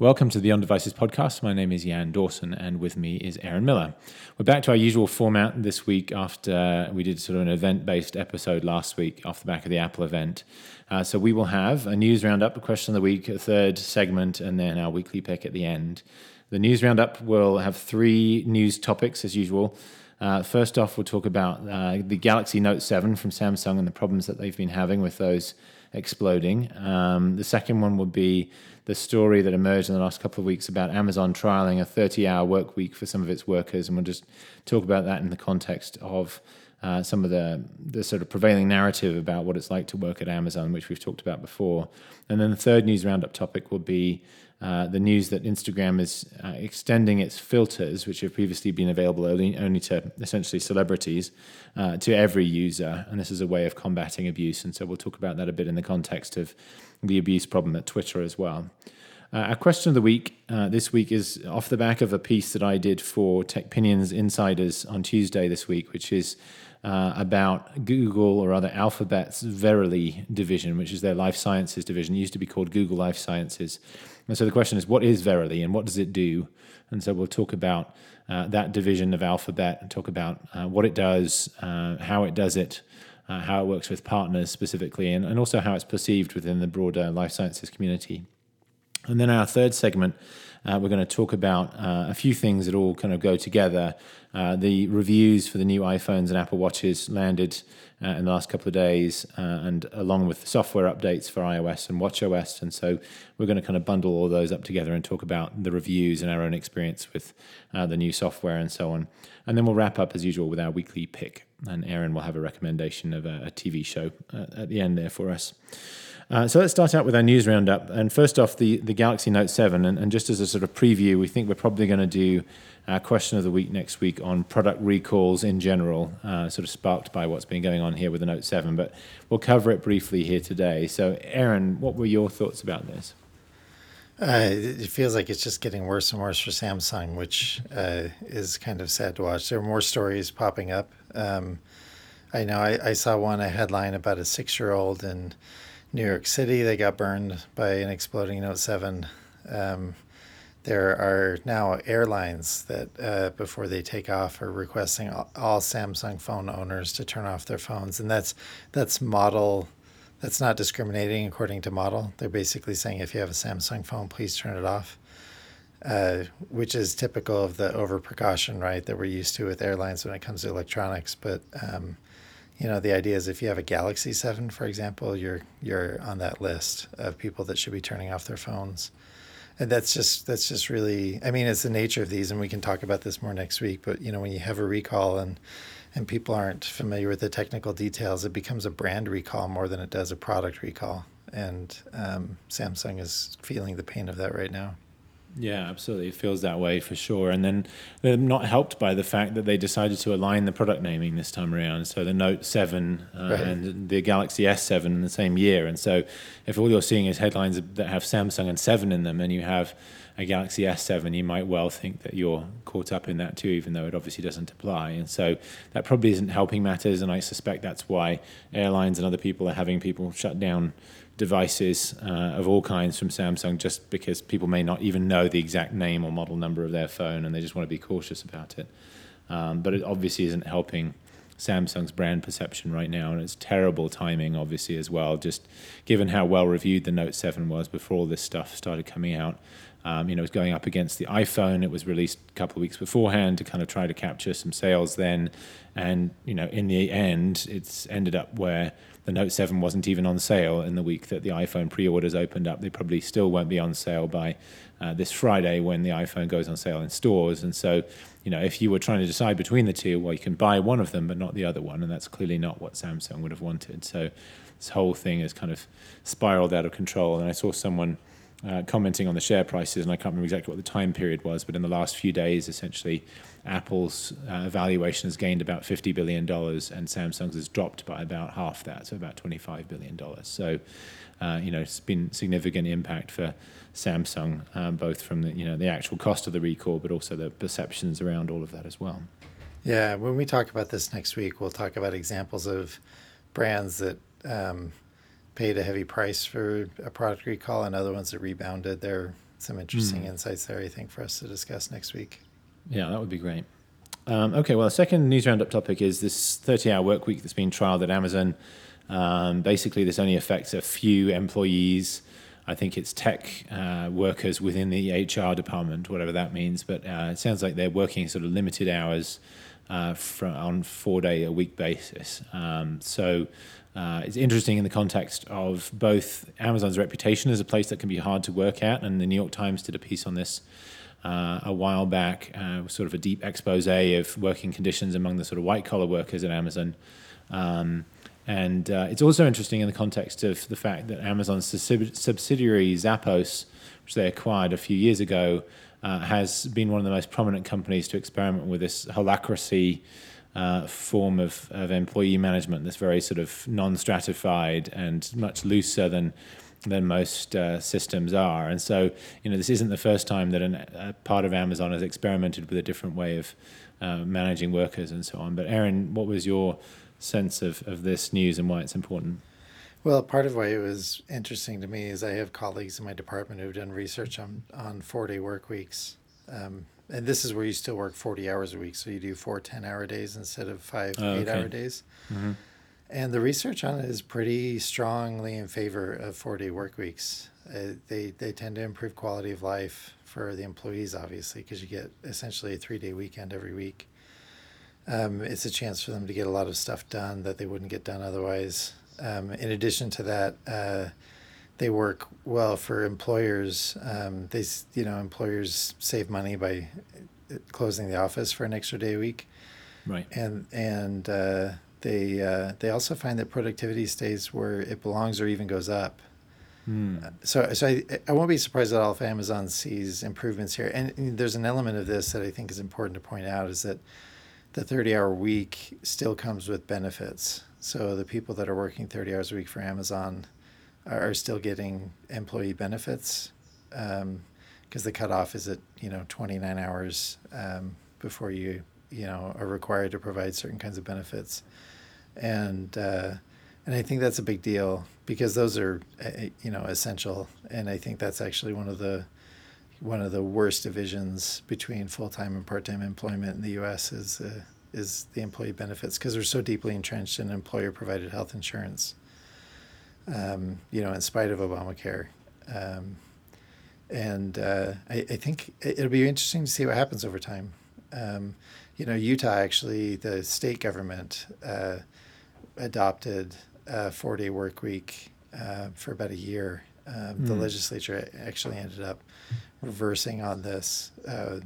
Welcome to the On Devices podcast. My name is Jan Dawson, and with me is Aaron Miller. We're back to our usual format this week after we did sort of an event based episode last week off the back of the Apple event. Uh, so we will have a news roundup, a question of the week, a third segment, and then our weekly pick at the end. The news roundup will have three news topics as usual. Uh, first off, we'll talk about uh, the Galaxy Note 7 from Samsung and the problems that they've been having with those exploding. Um, the second one would be the story that emerged in the last couple of weeks about Amazon trialing a 30 hour work week for some of its workers. And we'll just talk about that in the context of uh, some of the, the sort of prevailing narrative about what it's like to work at Amazon, which we've talked about before. And then the third news roundup topic will be uh, the news that Instagram is uh, extending its filters, which have previously been available only, only to essentially celebrities, uh, to every user. And this is a way of combating abuse. And so we'll talk about that a bit in the context of the abuse problem at Twitter as well. Uh, our question of the week uh, this week is off the back of a piece that I did for TechPinions Insiders on Tuesday this week, which is uh, about Google or other Alphabet's Verily division, which is their life sciences division. It used to be called Google Life Sciences. And so the question is, what is Verily and what does it do? And so we'll talk about uh, that division of Alphabet and talk about uh, what it does, uh, how it does it, uh, how it works with partners specifically, and, and also how it's perceived within the broader life sciences community. And then our third segment, uh, we're going to talk about uh, a few things that all kind of go together. Uh, the reviews for the new iPhones and Apple Watches landed uh, in the last couple of days, uh, and along with the software updates for iOS and WatchOS. And so we're going to kind of bundle all those up together and talk about the reviews and our own experience with uh, the new software and so on. And then we'll wrap up as usual with our weekly pick. And Aaron will have a recommendation of a, a TV show at the end there for us. Uh, so let's start out with our news roundup. And first off, the, the Galaxy Note 7. And, and just as a sort of preview, we think we're probably going to do our question of the week next week on product recalls in general, uh, sort of sparked by what's been going on here with the Note 7. But we'll cover it briefly here today. So, Aaron, what were your thoughts about this? Uh, it feels like it's just getting worse and worse for Samsung, which uh, is kind of sad to watch. There are more stories popping up. Um, I know I, I, saw one, a headline about a six year old in New York City. They got burned by an exploding Note 7. Um, there are now airlines that, uh, before they take off, are requesting all, Samsung phone owners to turn off their phones, and that's that's model. That's not discriminating according to model. They're basically saying if you have a Samsung phone, please turn it off, uh, which is typical of the over precaution, right, that we're used to with airlines when it comes to electronics. But um, you know the idea is if you have a galaxy 7 for example you're you're on that list of people that should be turning off their phones. And that's just that's just really i mean it's the nature of these and we can talk about this more next week but you know when you have a recall and and people aren't familiar with the technical details it becomes a brand recall more than it does a product recall. And um, samsung is feeling the pain of that right now yeah, absolutely. It feels that way for sure. And then they're not helped by the fact that they decided to align the product naming this time around. So the Note 7 uh, right. and the Galaxy S7 in the same year. And so if all you're seeing is headlines that have Samsung and 7 in them and you have a Galaxy S7, you might well think that you're caught up in that too, even though it obviously doesn't apply. And so that probably isn't helping matters. And I suspect that's why airlines and other people are having people shut down devices uh, of all kinds from Samsung just because people may not even know the exact name or model number of their phone and they just want to be cautious about it. Um, but it obviously isn't helping Samsung's brand perception right now, and it's terrible timing, obviously, as well, just given how well reviewed the Note 7 was before all this stuff started coming out. Um, you know, it was going up against the iPhone. It was released a couple of weeks beforehand to kind of try to capture some sales then. And, you know, in the end, it's ended up where the Note 7 wasn't even on sale in the week that the iPhone pre orders opened up. They probably still won't be on sale by uh, this Friday when the iPhone goes on sale in stores. And so, you know, if you were trying to decide between the two, well, you can buy one of them, but not the other one. And that's clearly not what Samsung would have wanted. So this whole thing has kind of spiraled out of control. And I saw someone. Uh, commenting on the share prices, and I can't remember exactly what the time period was, but in the last few days, essentially, Apple's uh, valuation has gained about $50 billion and Samsung's has dropped by about half that, so about $25 billion. So, uh, you know, it's been significant impact for Samsung, um, both from the, you know, the actual cost of the recall, but also the perceptions around all of that as well. Yeah, when we talk about this next week, we'll talk about examples of brands that um, paid a heavy price for a product recall and other ones that rebounded There are some interesting insights there. I think for us to discuss next week. Yeah, that would be great. Um, okay, well, the second news roundup topic is this 30 hour work week that's been trialed at Amazon. Um, basically, this only affects a few employees. I think it's tech uh, workers within the HR department, whatever that means. But uh, it sounds like they're working sort of limited hours uh, on four day a week basis. Um, so uh, it's interesting in the context of both Amazon's reputation as a place that can be hard to work at, and the New York Times did a piece on this uh, a while back, uh, sort of a deep expose of working conditions among the sort of white collar workers at Amazon. Um, and uh, it's also interesting in the context of the fact that Amazon's subsidiary Zappos, which they acquired a few years ago, uh, has been one of the most prominent companies to experiment with this holacracy uh, form of, of employee management that's very sort of non stratified and much looser than than most uh, systems are. And so, you know, this isn't the first time that an, a part of Amazon has experimented with a different way of uh, managing workers and so on. But Aaron, what was your sense of, of this news and why it's important? Well, part of why it was interesting to me is I have colleagues in my department who've done research on, on four day work weeks. Um, and this is where you still work 40 hours a week. So you do four 10 hour days instead of five oh, eight okay. hour days. Mm-hmm. And the research on it is pretty strongly in favor of four day work weeks. Uh, they, they tend to improve quality of life for the employees, obviously, because you get essentially a three day weekend every week. Um, it's a chance for them to get a lot of stuff done that they wouldn't get done otherwise. Um, in addition to that, uh, they work well for employers. Um, they, you know, employers save money by uh, closing the office for an extra day a week. Right. And and uh, they uh, they also find that productivity stays where it belongs or even goes up. Mm. So so I, I won't be surprised at all if Amazon sees improvements here. And, and there's an element of this that I think is important to point out is that the 30 hour week still comes with benefits. So the people that are working 30 hours a week for Amazon are, still getting employee benefits because um, the cutoff is at you know 29 hours um, before you you know are required to provide certain kinds of benefits, and uh, and I think that's a big deal because those are uh, you know essential, and I think that's actually one of the one of the worst divisions between full time and part time employment in the U.S. is uh, is the employee benefits because they're so deeply entrenched in employer provided health insurance. Um, you know, in spite of Obamacare. Um, and uh, I, I, think it'll be interesting to see what happens over time. Um, you know, Utah actually, the state government uh, adopted a four day work week uh, for about a year. Mm. The hmm. legislature actually ended up reversing on this. Uh,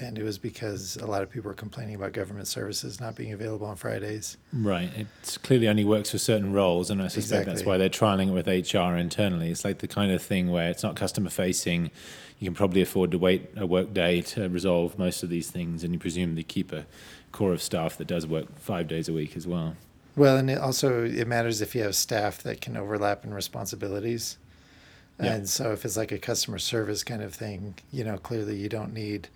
and it was because a lot of people were complaining about government services not being available on Fridays. Right. It clearly only works for certain roles, and I suspect exactly. that's why they're trialing it with HR internally. It's like the kind of thing where it's not customer facing. You can probably afford to wait a work day to resolve most of these things, and you presumably keep a core of staff that does work five days a week as well. Well, and it also it matters if you have staff that can overlap in responsibilities. Yeah. And so if it's like a customer service kind of thing, you know, clearly you don't need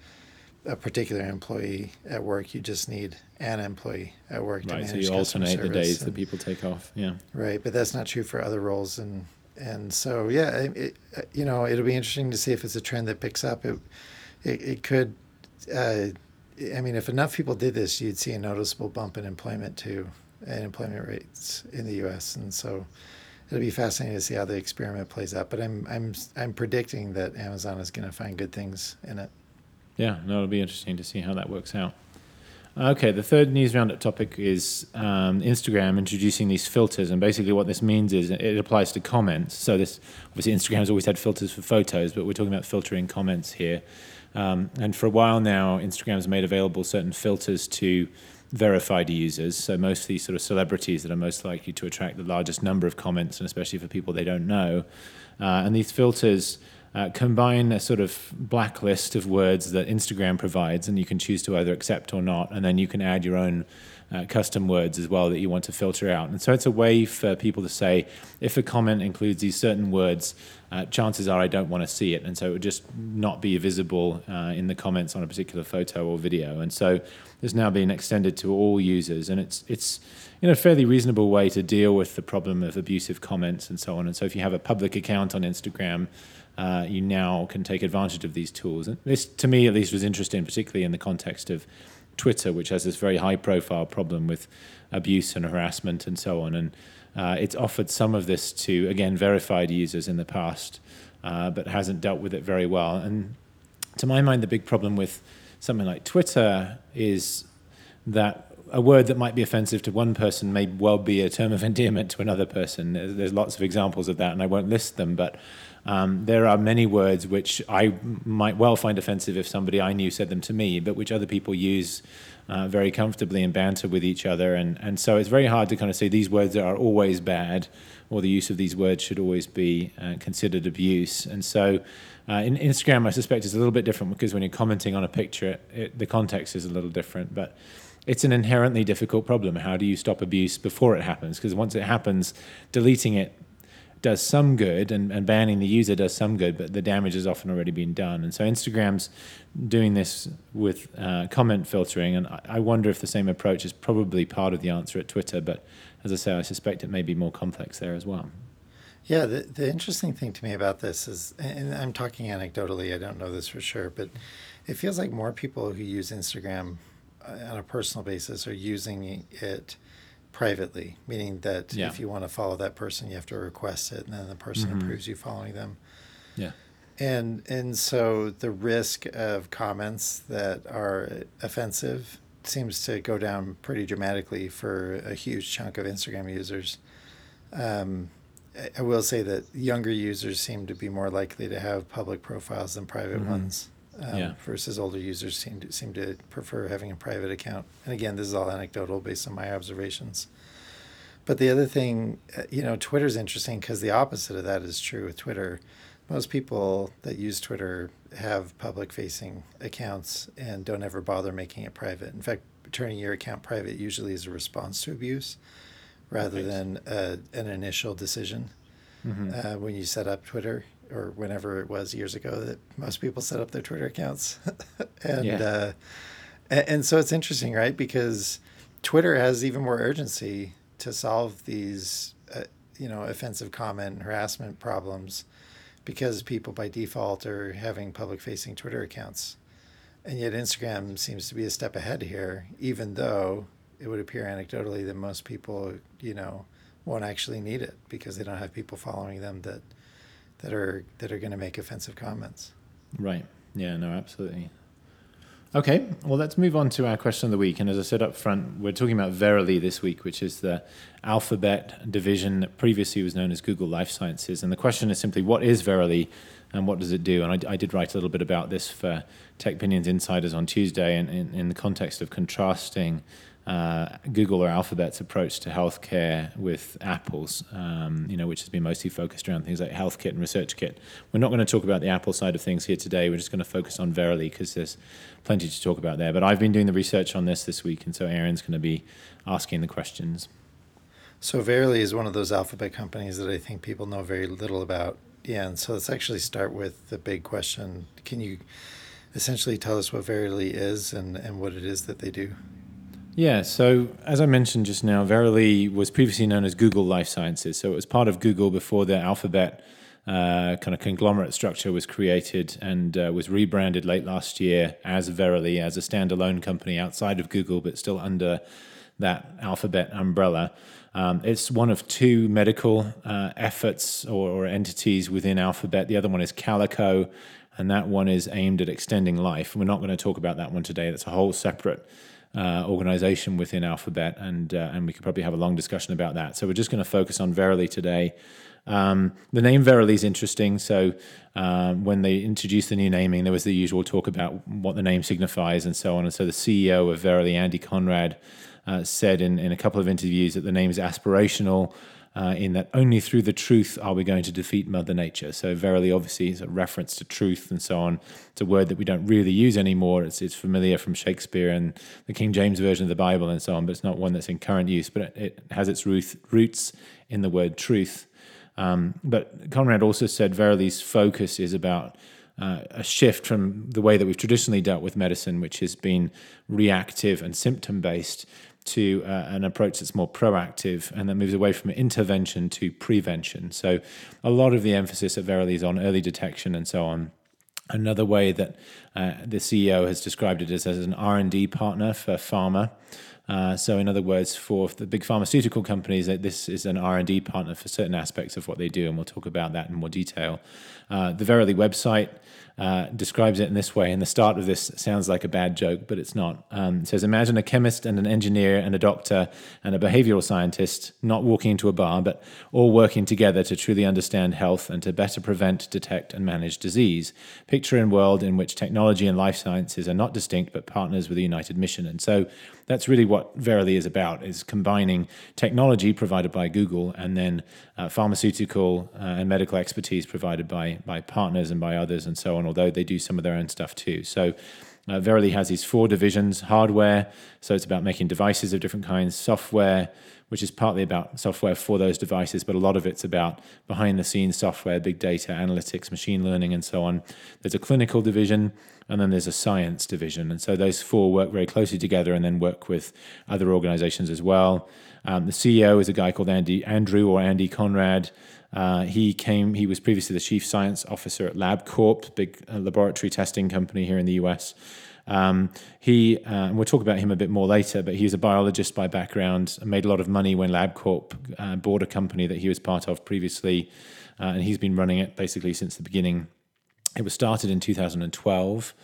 a particular employee at work. You just need an employee at work right, to manage so you alternate the days and, that people take off. Yeah. Right, but that's not true for other roles, and and so yeah, it, you know, it'll be interesting to see if it's a trend that picks up. It it, it could. Uh, I mean, if enough people did this, you'd see a noticeable bump in employment too, and employment rates in the U.S. And so, it'll be fascinating to see how the experiment plays out. But I'm I'm I'm predicting that Amazon is going to find good things in it. Yeah, no, it'll be interesting to see how that works out. Okay, the third news roundup topic is um, Instagram introducing these filters, and basically what this means is it applies to comments. So this obviously Instagram has always had filters for photos, but we're talking about filtering comments here. Um, and for a while now, Instagram has made available certain filters to verified users. So mostly sort of celebrities that are most likely to attract the largest number of comments, and especially for people they don't know. Uh, and these filters uh, combine a sort of blacklist of words that Instagram provides, and you can choose to either accept or not, and then you can add your own uh, custom words as well that you want to filter out. And so it's a way for people to say, if a comment includes these certain words, uh, chances are I don't want to see it, and so it would just not be visible uh, in the comments on a particular photo or video. And so it's now being extended to all users, and it's it's in a fairly reasonable way to deal with the problem of abusive comments and so on. And so if you have a public account on Instagram uh, you now can take advantage of these tools. And this, to me at least, was interesting, particularly in the context of Twitter, which has this very high profile problem with abuse and harassment and so on. And uh, it's offered some of this to, again, verified users in the past, uh, but hasn't dealt with it very well. And to my mind, the big problem with something like Twitter is that a word that might be offensive to one person may well be a term of endearment to another person. There's, there's lots of examples of that, and I won't list them, but um, there are many words which I might well find offensive if somebody I knew said them to me, but which other people use uh, very comfortably and banter with each other. And, and so it's very hard to kind of say these words are always bad or the use of these words should always be uh, considered abuse. And so uh, in Instagram, I suspect is a little bit different because when you're commenting on a picture, it, the context is a little different. But it's an inherently difficult problem. How do you stop abuse before it happens? Because once it happens, deleting it does some good and, and banning the user does some good, but the damage has often already been done. And so Instagram's doing this with uh, comment filtering, and I, I wonder if the same approach is probably part of the answer at Twitter. But as I say, I suspect it may be more complex there as well. Yeah, the, the interesting thing to me about this is, and I'm talking anecdotally, I don't know this for sure, but it feels like more people who use Instagram uh, on a personal basis are using it privately, meaning that yeah. if you want to follow that person, you have to request it, and then the person mm-hmm. approves you following them. Yeah. And and so the risk of comments that are offensive seems to go down pretty dramatically for a huge chunk of Instagram users. Um, I will say that younger users seem to be more likely to have public profiles than private mm-hmm. ones. Um, yeah. Versus older users seem to seem to prefer having a private account. And again, this is all anecdotal based on my observations. But the other thing, uh, you know, Twitter's interesting because the opposite of that is true with Twitter. Most people that use Twitter have public facing accounts and don't ever bother making it private. In fact, turning your account private usually is a response to abuse rather than a, an initial decision. Mm-hmm. Uh, when you set up Twitter, or whenever it was years ago that most people set up their Twitter accounts, and, yeah. uh, and and so it's interesting, right? Because Twitter has even more urgency to solve these, uh, you know, offensive comment and harassment problems, because people by default are having public-facing Twitter accounts, and yet Instagram seems to be a step ahead here, even though it would appear anecdotally that most people, you know, won't actually need it because they don't have people following them that that are that are going to make offensive comments. Right. Yeah. No. Absolutely. Okay. Well, let's move on to our question of the week. And as I said up front, we're talking about Verily this week, which is the Alphabet division that previously was known as Google Life Sciences. And the question is simply, what is Verily? and what does it do? And I, I, did write a little bit about this for Tech TechPinions Insiders on Tuesday, and in, in, the context of contrasting uh, Google or Alphabet's approach to healthcare with Apple's, um, you know, which has been mostly focused around things like HealthKit and ResearchKit. We're not going to talk about the Apple side of things here today. We're just going to focus on Verily because there's plenty to talk about there. But I've been doing the research on this this week, and so Aaron's going to be asking the questions. So Verily is one of those Alphabet companies that I think people know very little about. Yeah, and so let's actually start with the big question. Can you essentially tell us what Verily is and, and what it is that they do? Yeah, so as I mentioned just now, Verily was previously known as Google Life Sciences. So it was part of Google before the Alphabet uh, kind of conglomerate structure was created and uh, was rebranded late last year as Verily, as a standalone company outside of Google, but still under that Alphabet umbrella. Um, it's one of two medical uh, efforts or, or, entities within Alphabet. The other one is Calico, and that one is aimed at extending life. We're not going to talk about that one today. That's a whole separate uh, organization within Alphabet, and uh, and we could probably have a long discussion about that. So we're just going to focus on Verily today. Um, the name Verily is interesting. So um, when they introduced the new naming, there was the usual talk about what the name signifies and so on. And so the CEO of Verily, Andy Conrad, uh, said in, in a couple of interviews that the name is aspirational uh, in that only through the truth are we going to defeat Mother Nature. So, verily, obviously, is a reference to truth and so on. It's a word that we don't really use anymore. It's, it's familiar from Shakespeare and the King James Version of the Bible and so on, but it's not one that's in current use. But it, it has its root, roots in the word truth. Um, but Conrad also said Verily's focus is about uh, a shift from the way that we've traditionally dealt with medicine, which has been reactive and symptom based, to uh, an approach that's more proactive and that moves away from intervention to prevention. So, a lot of the emphasis at Verily is on early detection and so on. Another way that uh, the CEO has described it is as an R&D partner for pharma. Uh, so, in other words, for the big pharmaceutical companies, this is an R&D partner for certain aspects of what they do, and we'll talk about that in more detail. Uh, the Verily website uh, describes it in this way. And the start of this sounds like a bad joke, but it's not. Um, it says Imagine a chemist and an engineer and a doctor and a behavioral scientist not walking into a bar, but all working together to truly understand health and to better prevent, detect, and manage disease. Picture a world in which technology and life sciences are not distinct but partners with a united mission. And so that's really what Verily is about: is combining technology provided by Google and then uh, pharmaceutical uh, and medical expertise provided by by partners and by others and so on. Although they do some of their own stuff too. So. Uh, Verily has these four divisions hardware, so it's about making devices of different kinds, software, which is partly about software for those devices, but a lot of it's about behind the scenes software, big data, analytics, machine learning, and so on. There's a clinical division, and then there's a science division. And so those four work very closely together and then work with other organizations as well. Um, the CEO is a guy called Andy Andrew or Andy Conrad. Uh, he came. He was previously the chief science officer at LabCorp, big uh, laboratory testing company here in the U.S. Um, he, uh, and we'll talk about him a bit more later, but he was a biologist by background and made a lot of money when LabCorp uh, bought a company that he was part of previously, uh, and he's been running it basically since the beginning. It was started in 2012.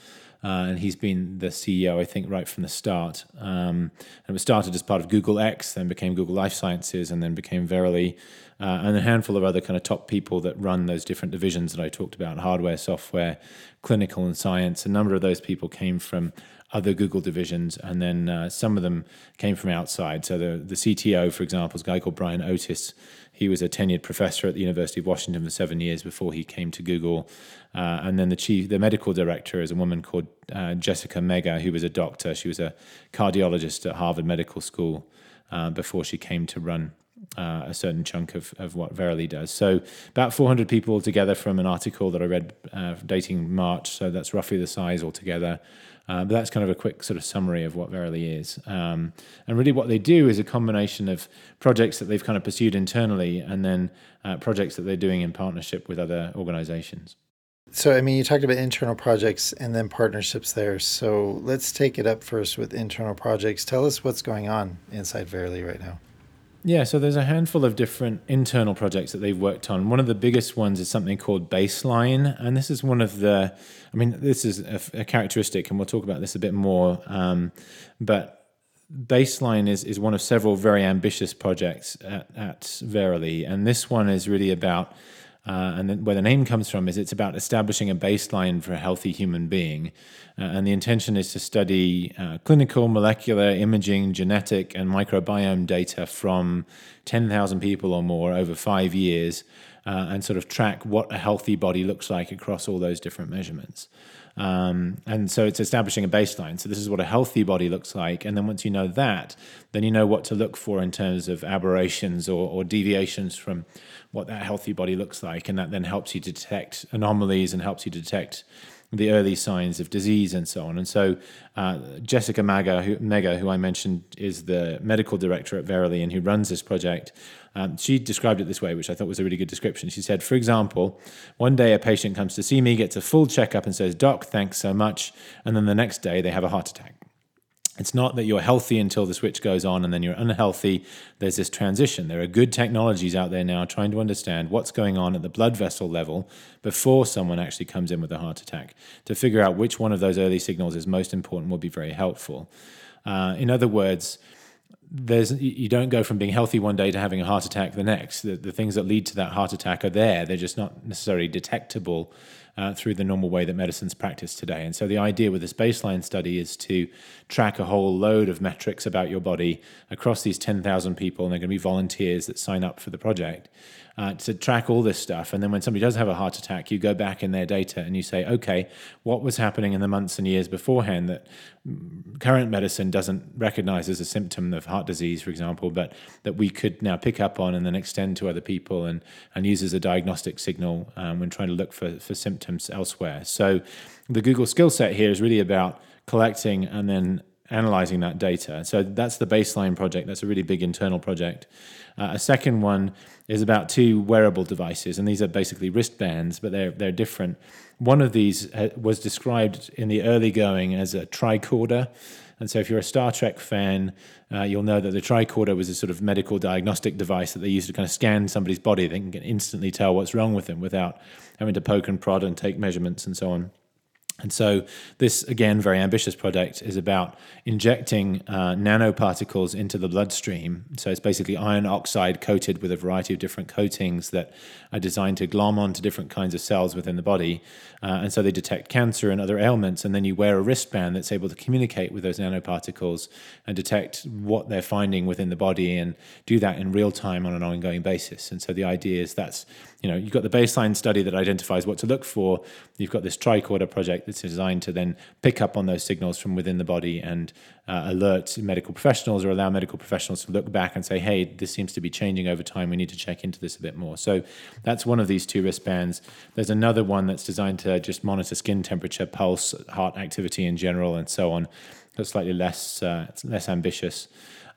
Uh, and he's been the CEO, I think, right from the start. Um, and it was started as part of Google X, then became Google Life Sciences, and then became Verily, uh, and a handful of other kind of top people that run those different divisions that I talked about hardware, software, clinical, and science. A number of those people came from other Google divisions, and then uh, some of them came from outside. So the, the CTO, for example, is a guy called Brian Otis. He was a tenured professor at the University of Washington for seven years before he came to Google. Uh, and then the chief, the medical director, is a woman called uh, Jessica Mega, who was a doctor. She was a cardiologist at Harvard Medical School uh, before she came to run uh, a certain chunk of, of what Verily does. So about 400 people altogether from an article that I read uh, dating March. So that's roughly the size altogether. Uh, but that's kind of a quick sort of summary of what Verily is. Um, and really, what they do is a combination of projects that they've kind of pursued internally and then uh, projects that they're doing in partnership with other organizations. So, I mean, you talked about internal projects and then partnerships there. So, let's take it up first with internal projects. Tell us what's going on inside Verily right now. Yeah, so there's a handful of different internal projects that they've worked on. One of the biggest ones is something called Baseline, and this is one of the, I mean, this is a, a characteristic, and we'll talk about this a bit more. Um, but Baseline is is one of several very ambitious projects at, at Verily, and this one is really about uh, and then where the name comes from is it's about establishing a baseline for a healthy human being. Uh, and the intention is to study uh, clinical, molecular, imaging, genetic, and microbiome data from 10,000 people or more over five years uh, and sort of track what a healthy body looks like across all those different measurements. Um, and so it's establishing a baseline. So this is what a healthy body looks like. And then once you know that, then you know what to look for in terms of aberrations or, or deviations from what that healthy body looks like. And that then helps you detect anomalies and helps you detect the early signs of disease and so on. And so uh, Jessica Maga, who, Mega, who I mentioned, is the medical director at Verily and who runs this project. Um, she described it this way, which I thought was a really good description. She said, for example, one day a patient comes to see me, gets a full checkup, and says, Doc, thanks so much. And then the next day they have a heart attack. It's not that you're healthy until the switch goes on and then you're unhealthy. There's this transition. There are good technologies out there now trying to understand what's going on at the blood vessel level before someone actually comes in with a heart attack. To figure out which one of those early signals is most important will be very helpful. Uh, in other words, there's you don't go from being healthy one day to having a heart attack the next. The, the things that lead to that heart attack are there. They're just not necessarily detectable uh, through the normal way that medicine's practiced today. And so the idea with this baseline study is to track a whole load of metrics about your body across these 10,000 people, and they're going to be volunteers that sign up for the project uh, to track all this stuff. And then when somebody does have a heart attack, you go back in their data and you say, okay, what was happening in the months and years beforehand that current medicine doesn't recognize as a symptom of heart disease, for example, but that we could now pick up on and then extend to other people and, and use as a diagnostic signal um, when trying to look for, for symptoms elsewhere. So the Google skill set here is really about collecting and then analyzing that data. So that's the baseline project. That's a really big internal project. Uh, a second one is about two wearable devices, and these are basically wristbands, but they're they're different. One of these uh, was described in the early going as a tricorder. And so, if you're a Star Trek fan, uh, you'll know that the tricorder was a sort of medical diagnostic device that they used to kind of scan somebody's body. They can instantly tell what's wrong with them without having to poke and prod and take measurements and so on. And so, this again, very ambitious project is about injecting uh, nanoparticles into the bloodstream. So, it's basically iron oxide coated with a variety of different coatings that are designed to glom onto different kinds of cells within the body. Uh, and so, they detect cancer and other ailments. And then you wear a wristband that's able to communicate with those nanoparticles and detect what they're finding within the body and do that in real time on an ongoing basis. And so, the idea is that's you know, you've got the baseline study that identifies what to look for. You've got this tricorder project that's designed to then pick up on those signals from within the body and uh, alert medical professionals or allow medical professionals to look back and say, hey, this seems to be changing over time. We need to check into this a bit more. So that's one of these two wristbands. There's another one that's designed to just monitor skin temperature, pulse, heart activity in general, and so on. That's slightly less uh, less ambitious.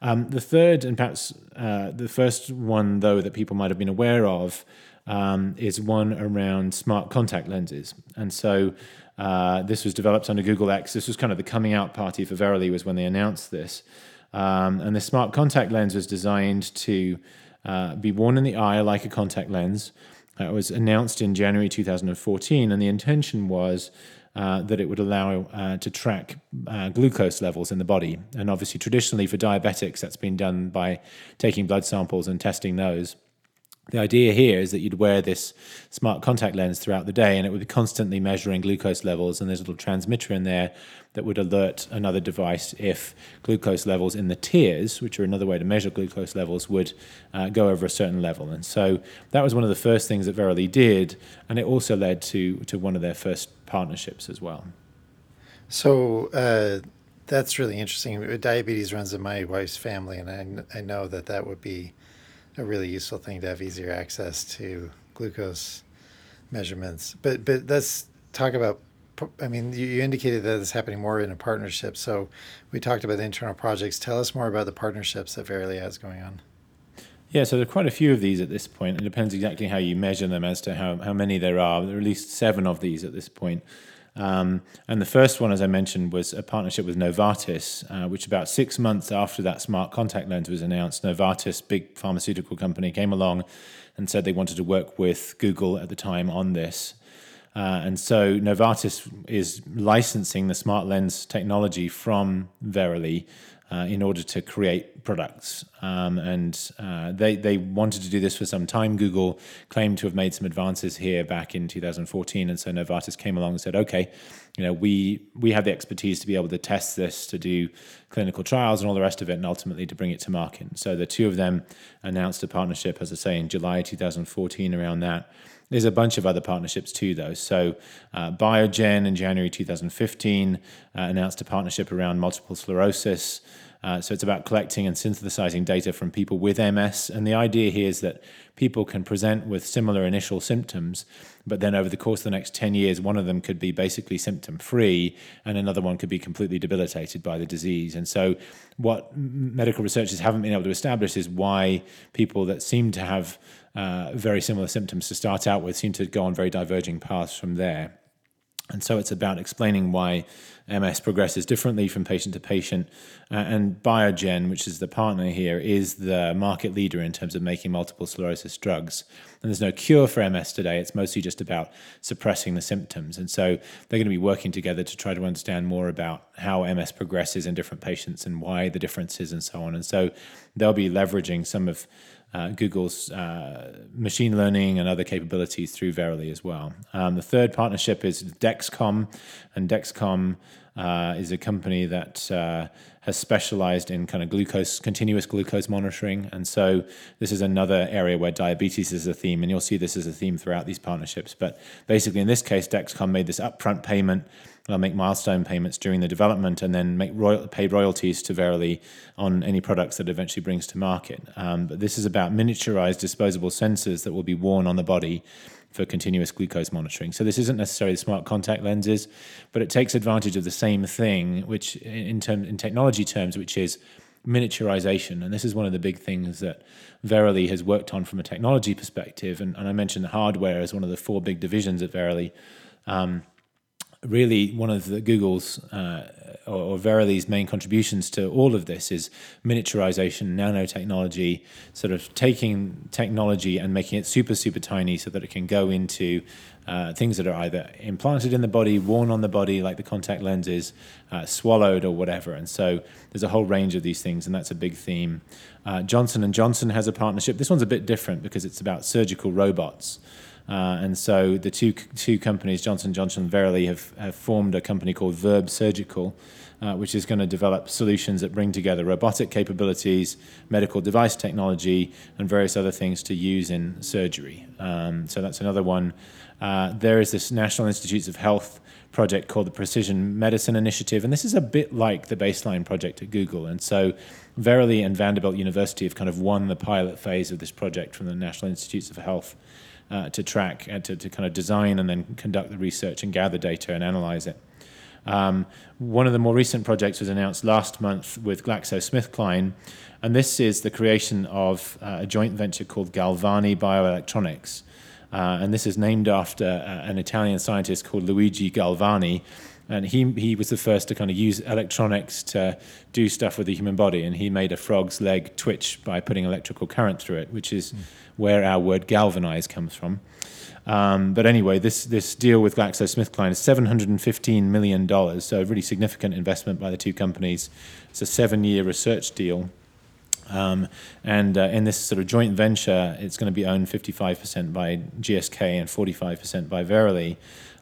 Um, the third, and perhaps uh, the first one, though, that people might have been aware of um, is one around smart contact lenses. And so uh, this was developed under Google X. This was kind of the coming out party for Verily was when they announced this. Um, and the smart contact lens was designed to uh, be worn in the eye like a contact lens. It was announced in January 2014, and the intention was uh, that it would allow uh, to track uh, glucose levels in the body. And obviously, traditionally for diabetics, that's been done by taking blood samples and testing those. The idea here is that you'd wear this smart contact lens throughout the day and it would be constantly measuring glucose levels. And there's a little transmitter in there that would alert another device if glucose levels in the tears, which are another way to measure glucose levels, would uh, go over a certain level. And so that was one of the first things that Verily did. And it also led to, to one of their first partnerships as well. So, uh, that's really interesting. Diabetes runs in my wife's family, and I, I know that that would be a really useful thing to have easier access to glucose measurements. But but let's talk about. I mean, you, you indicated that it's happening more in a partnership. So we talked about the internal projects. Tell us more about the partnerships that Verily has going on. Yeah, so there are quite a few of these at this point. It depends exactly how you measure them as to how, how many there are. There are at least seven of these at this point. Um, and the first one, as I mentioned, was a partnership with Novartis, uh, which about six months after that smart contact lens was announced, Novartis, big pharmaceutical company, came along and said they wanted to work with Google at the time on this. Uh, and so Novartis is licensing the smart lens technology from Verily uh, in order to create products. Um, and uh, they, they wanted to do this for some time. Google claimed to have made some advances here back in 2014. And so Novartis came along and said, okay, you know, we, we have the expertise to be able to test this, to do clinical trials and all the rest of it, and ultimately to bring it to market. So the two of them announced a partnership, as I say, in July 2014 around that. There's a bunch of other partnerships too, though. So, uh, Biogen in January 2015 uh, announced a partnership around multiple sclerosis. Uh, so, it's about collecting and synthesizing data from people with MS. And the idea here is that people can present with similar initial symptoms, but then over the course of the next 10 years, one of them could be basically symptom free, and another one could be completely debilitated by the disease. And so, what medical researchers haven't been able to establish is why people that seem to have uh, very similar symptoms to start out with seem to go on very diverging paths from there. And so it's about explaining why MS progresses differently from patient to patient. Uh, and Biogen, which is the partner here, is the market leader in terms of making multiple sclerosis drugs. And there's no cure for MS today. It's mostly just about suppressing the symptoms. And so they're going to be working together to try to understand more about how MS progresses in different patients and why the differences and so on. And so they'll be leveraging some of uh, Google's uh, machine learning and other capabilities through Verily as well. Um, the third partnership is Dexcom, and Dexcom uh, is a company that uh, has specialized in kind of glucose, continuous glucose monitoring. And so this is another area where diabetes is a theme, and you'll see this as a theme throughout these partnerships. But basically, in this case, Dexcom made this upfront payment They'll make milestone payments during the development and then make royal, pay royalties to Verily on any products that eventually brings to market. Um, but this is about miniaturized disposable sensors that will be worn on the body for continuous glucose monitoring. So this isn't necessarily smart contact lenses, but it takes advantage of the same thing, which in term, in technology terms, which is miniaturization. And this is one of the big things that Verily has worked on from a technology perspective. And, and I mentioned the hardware as one of the four big divisions at Verily. Um, really, one of the Google's uh, or, or Verily's main contributions to all of this is miniaturization, nanotechnology, sort of taking technology and making it super, super tiny so that it can go into uh, things that are either implanted in the body, worn on the body, like the contact lenses, uh, swallowed or whatever. And so there's a whole range of these things, and that's a big theme. Uh, Johnson and Johnson has a partnership. This one's a bit different because it's about surgical robots. Uh, and so the two two companies, Johnson Johnson and Verily, have, have formed a company called Verb Surgical, uh, which is going to develop solutions that bring together robotic capabilities, medical device technology, and various other things to use in surgery. Um, so that's another one. Uh, there is this National Institutes of Health project called the Precision Medicine Initiative, and this is a bit like the baseline project at Google. And so, Verily and Vanderbilt University have kind of won the pilot phase of this project from the National Institutes of Health uh, to track and to, to kind of design and then conduct the research and gather data and analyze it. Um, one of the more recent projects was announced last month with GlaxoSmithKline, and this is the creation of uh, a joint venture called Galvani Bioelectronics. Uh, and this is named after uh, an Italian scientist called Luigi Galvani. And he, he was the first to kind of use electronics to do stuff with the human body. And he made a frog's leg twitch by putting electrical current through it, which is mm. where our word galvanize comes from. Um, but anyway, this, this deal with GlaxoSmithKline is $715 million, so a really significant investment by the two companies. It's a seven year research deal. Um, and uh, in this sort of joint venture, it's going to be owned 55% by GSK and 45% by Verily.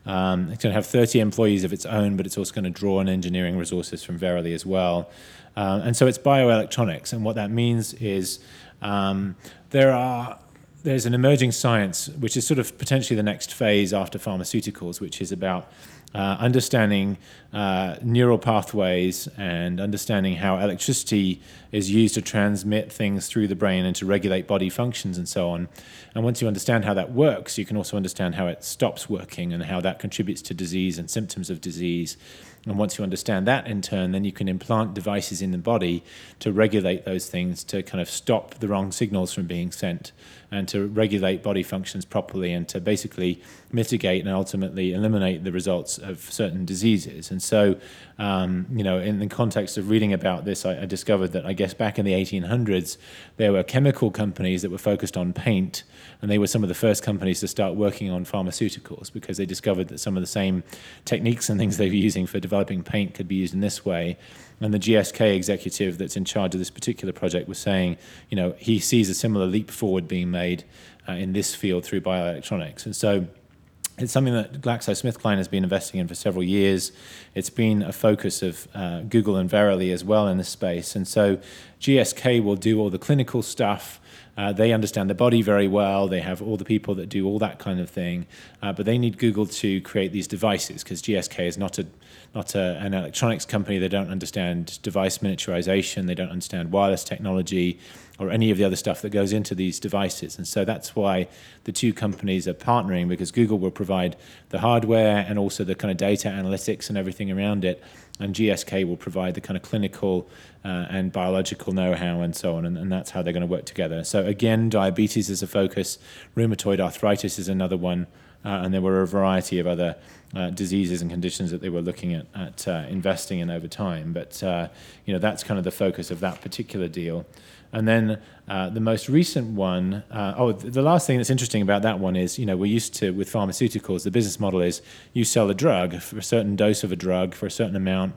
Um, it's going to have 30 employees of its own, but it's also going to draw on engineering resources from Verily as well. Uh, and so it's bioelectronics. And what that means is um, there are there's an emerging science which is sort of potentially the next phase after pharmaceuticals, which is about uh, understanding uh, neural pathways and understanding how electricity is used to transmit things through the brain and to regulate body functions and so on. And once you understand how that works, you can also understand how it stops working and how that contributes to disease and symptoms of disease. And once you understand that in turn, then you can implant devices in the body to regulate those things to kind of stop the wrong signals from being sent and to regulate body functions properly and to basically mitigate and ultimately eliminate the results of certain diseases. And so, um, you know, in the context of reading about this, I, I, discovered that I guess back in the 1800s, there were chemical companies that were focused on paint, and they were some of the first companies to start working on pharmaceuticals because they discovered that some of the same techniques and things they were using for developing paint could be used in this way. And the GSK executive that's in charge of this particular project was saying, you know, he sees a similar leap forward being made uh, in this field through bioelectronics. And so it's something that GlaxoSmithKline has been investing in for several years. It's been a focus of uh, Google and Verily as well in this space. And so GSK will do all the clinical stuff. Uh, they understand the body very well. They have all the people that do all that kind of thing. Uh, but they need Google to create these devices because GSK is not a not a, an electronics company. They don't understand device miniaturization. They don't understand wireless technology or any of the other stuff that goes into these devices. And so that's why the two companies are partnering because Google will provide the hardware and also the kind of data analytics and everything around it. And GSK will provide the kind of clinical uh, and biological know how and so on. And, and that's how they're going to work together. So, again, diabetes is a focus, rheumatoid arthritis is another one. Uh, and there were a variety of other uh, diseases and conditions that they were looking at, at uh, investing in over time. But uh, you know that's kind of the focus of that particular deal. And then uh, the most recent one, uh, oh, the last thing that's interesting about that one is, you know, we're used to with pharmaceuticals, the business model is you sell a drug for a certain dose of a drug for a certain amount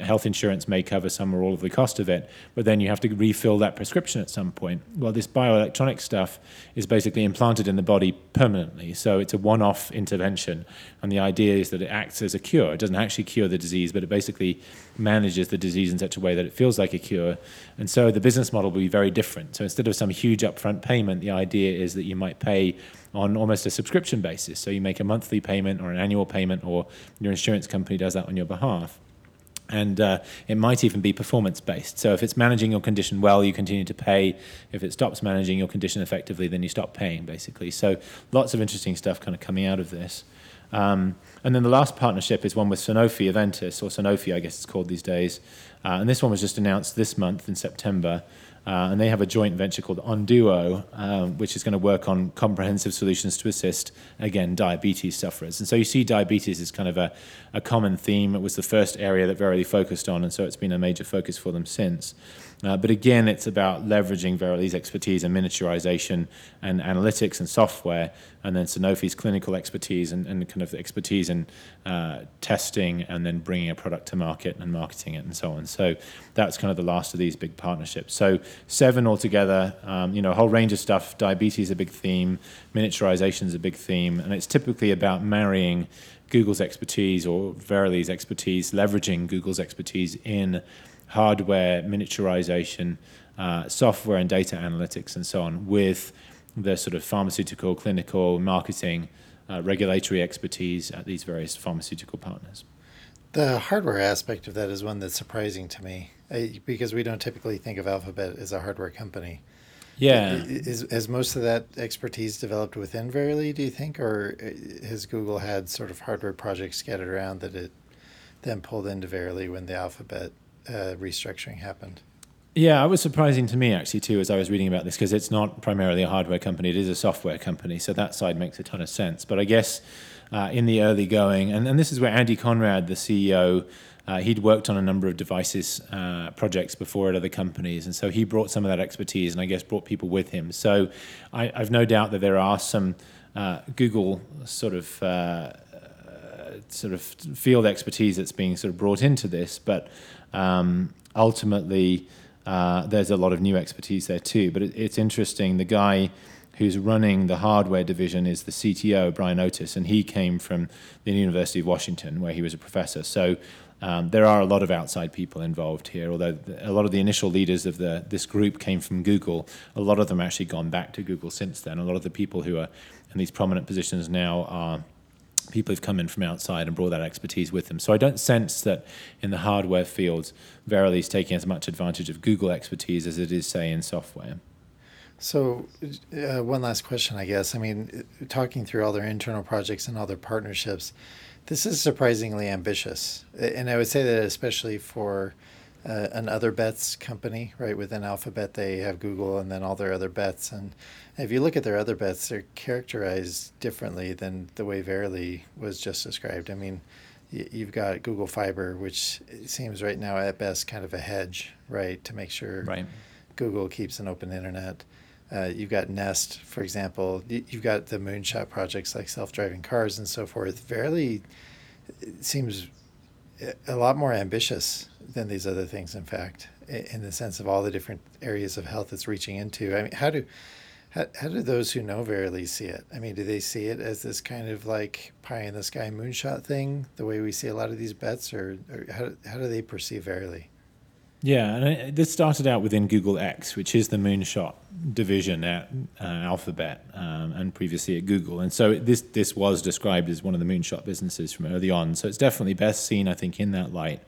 health insurance may cover some or all of the cost of it, but then you have to refill that prescription at some point. Well, this bioelectronic stuff is basically implanted in the body permanently, so it's a one off intervention. And the idea is that it acts as a cure. It doesn't actually cure the disease, but it basically manages the disease in such a way that it feels like a cure. And so the business model will be very different. So instead of some huge upfront payment, the idea is that you might pay on almost a subscription basis. So you make a monthly payment or an annual payment, or your insurance company does that on your behalf. And uh, it might even be performance based. So if it's managing your condition well, you continue to pay. If it stops managing your condition effectively, then you stop paying, basically. So lots of interesting stuff kind of coming out of this. Um, and then the last partnership is one with Sanofi Aventis, or Sanofi, I guess it's called these days. Uh, and this one was just announced this month in September. Uh, and they have a joint venture called Onduo, um, which is going to work on comprehensive solutions to assist, again, diabetes sufferers. And so you see diabetes is kind of a, a common theme. It was the first area that Verily focused on, and so it's been a major focus for them since. Uh, but again, it's about leveraging Verily's expertise in miniaturization and analytics and software, and then Sanofi's clinical expertise and, and kind of expertise in uh, testing and then bringing a product to market and marketing it and so on. So that's kind of the last of these big partnerships. So seven altogether, um, you know, a whole range of stuff. Diabetes is a big theme, miniaturization is a big theme, and it's typically about marrying Google's expertise or Verily's expertise, leveraging Google's expertise in hardware, miniaturization, uh, software and data analytics, and so on, with the sort of pharmaceutical, clinical, marketing, uh, regulatory expertise at these various pharmaceutical partners. The hardware aspect of that is one that's surprising to me I, because we don't typically think of Alphabet as a hardware company. Yeah. Is, has most of that expertise developed within Verily, do you think, or has Google had sort of hardware projects scattered around that it then pulled into Verily when the Alphabet uh, restructuring happened. Yeah, it was surprising to me actually too as I was reading about this because it's not primarily a hardware company; it is a software company. So that side makes a ton of sense. But I guess uh, in the early going, and, and this is where Andy Conrad, the CEO, uh, he'd worked on a number of devices uh, projects before at other companies, and so he brought some of that expertise, and I guess brought people with him. So I, have no doubt that there are some uh, Google sort of uh, sort of field expertise that's being sort of brought into this, but um, ultimately uh, there's a lot of new expertise there too. But it, it's interesting. The guy who's running the hardware division is the CTO, Brian Otis, and he came from the University of Washington, where he was a professor. So um, there are a lot of outside people involved here. Although a lot of the initial leaders of the this group came from Google, a lot of them actually gone back to Google since then. A lot of the people who are in these prominent positions now are people who've come in from outside and brought that expertise with them. So I don't sense that in the hardware fields, Verily is taking as much advantage of Google expertise as it is, say, in software. So, uh, one last question, I guess. I mean, talking through all their internal projects and all their partnerships, this is surprisingly ambitious. And I would say that especially for uh, an other bets company, right? Within Alphabet, they have Google and then all their other bets. And if you look at their other bets, they're characterized differently than the way Verily was just described. I mean, you've got Google Fiber, which seems right now at best kind of a hedge, right, to make sure right. Google keeps an open internet. Uh, you've got Nest, for example. You've got the moonshot projects like self-driving cars and so forth. Verily seems a lot more ambitious than these other things. In fact, in the sense of all the different areas of health it's reaching into. I mean, how do how, how do those who know Verily see it? I mean, do they see it as this kind of like pie in the sky moonshot thing, the way we see a lot of these bets, or, or how, how do they perceive Verily? Yeah, and this started out within Google X, which is the moonshot division at uh, Alphabet um, and previously at Google. And so this this was described as one of the moonshot businesses from early on. So it's definitely best seen, I think, in that light.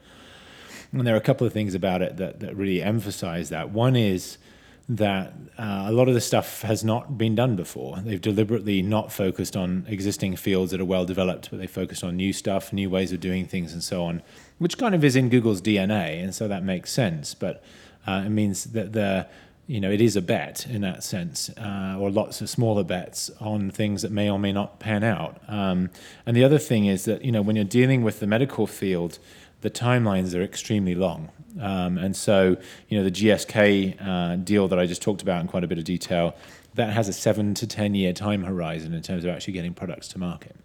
And there are a couple of things about it that, that really emphasize that. One is that uh, a lot of the stuff has not been done before. They've deliberately not focused on existing fields that are well developed, but they focused on new stuff, new ways of doing things, and so on, which kind of is in Google's DNA, and so that makes sense. But uh, it means that the you know it is a bet in that sense, uh, or lots of smaller bets on things that may or may not pan out. Um, and the other thing is that you know when you're dealing with the medical field, the timelines are extremely long. Um, and so, you know, the GSK uh, deal that I just talked about in quite a bit of detail, that has a seven to 10 year time horizon in terms of actually getting products to market.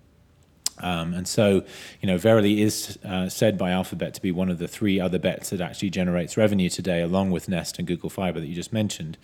Um, and so, you know, Verily is uh, said by Alphabet to be one of the three other bets that actually generates revenue today, along with Nest and Google Fiber that you just mentioned.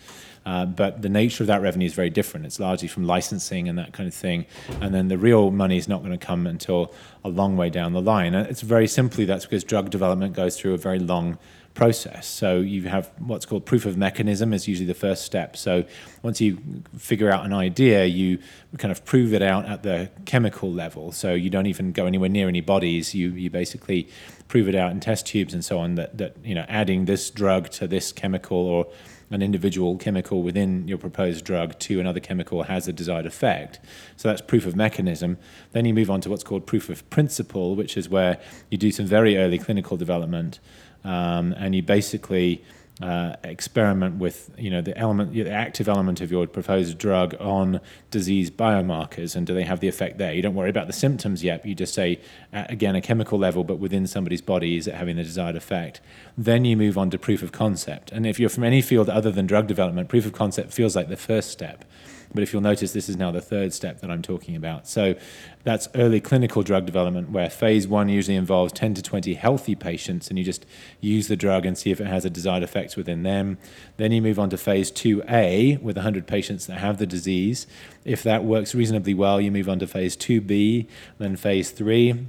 Uh, but the nature of that revenue is very different. It's largely from licensing and that kind of thing. And then the real money is not going to come until a long way down the line. And it's very simply that's because drug development goes through a very long process. So you have what's called proof of mechanism is usually the first step. So once you figure out an idea, you kind of prove it out at the chemical level. So you don't even go anywhere near any bodies. You you basically prove it out in test tubes and so on that that you know adding this drug to this chemical or an individual chemical within your proposed drug to another chemical has a desired effect. So that's proof of mechanism. Then you move on to what's called proof of principle, which is where you do some very early clinical development um, and you basically uh, experiment with you know the element the active element of your proposed drug on disease biomarkers. And do they have the effect there? You don't worry about the symptoms yet. You just say again a chemical level but within somebody's body is it having the desired effect? Then you move on to proof of concept. And if you're from any field other than drug development proof of concept feels like the first step but if you'll notice, this is now the third step that I'm talking about. So that's early clinical drug development, where phase one usually involves 10 to 20 healthy patients, and you just use the drug and see if it has a desired effect within them. Then you move on to phase 2A with 100 patients that have the disease. If that works reasonably well, you move on to phase 2B, then phase 3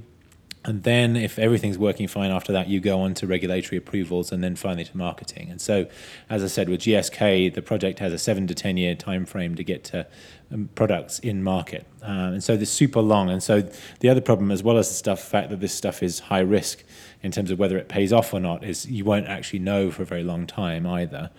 and then, if everything's working fine after that, you go on to regulatory approvals and then finally to marketing. And so, as I said, with GSK, the project has a seven to 10 year time frame to get to um, products in market. Uh, and so, this super long. And so, the other problem, as well as the stuff, fact that this stuff is high risk in terms of whether it pays off or not, is you won't actually know for a very long time either.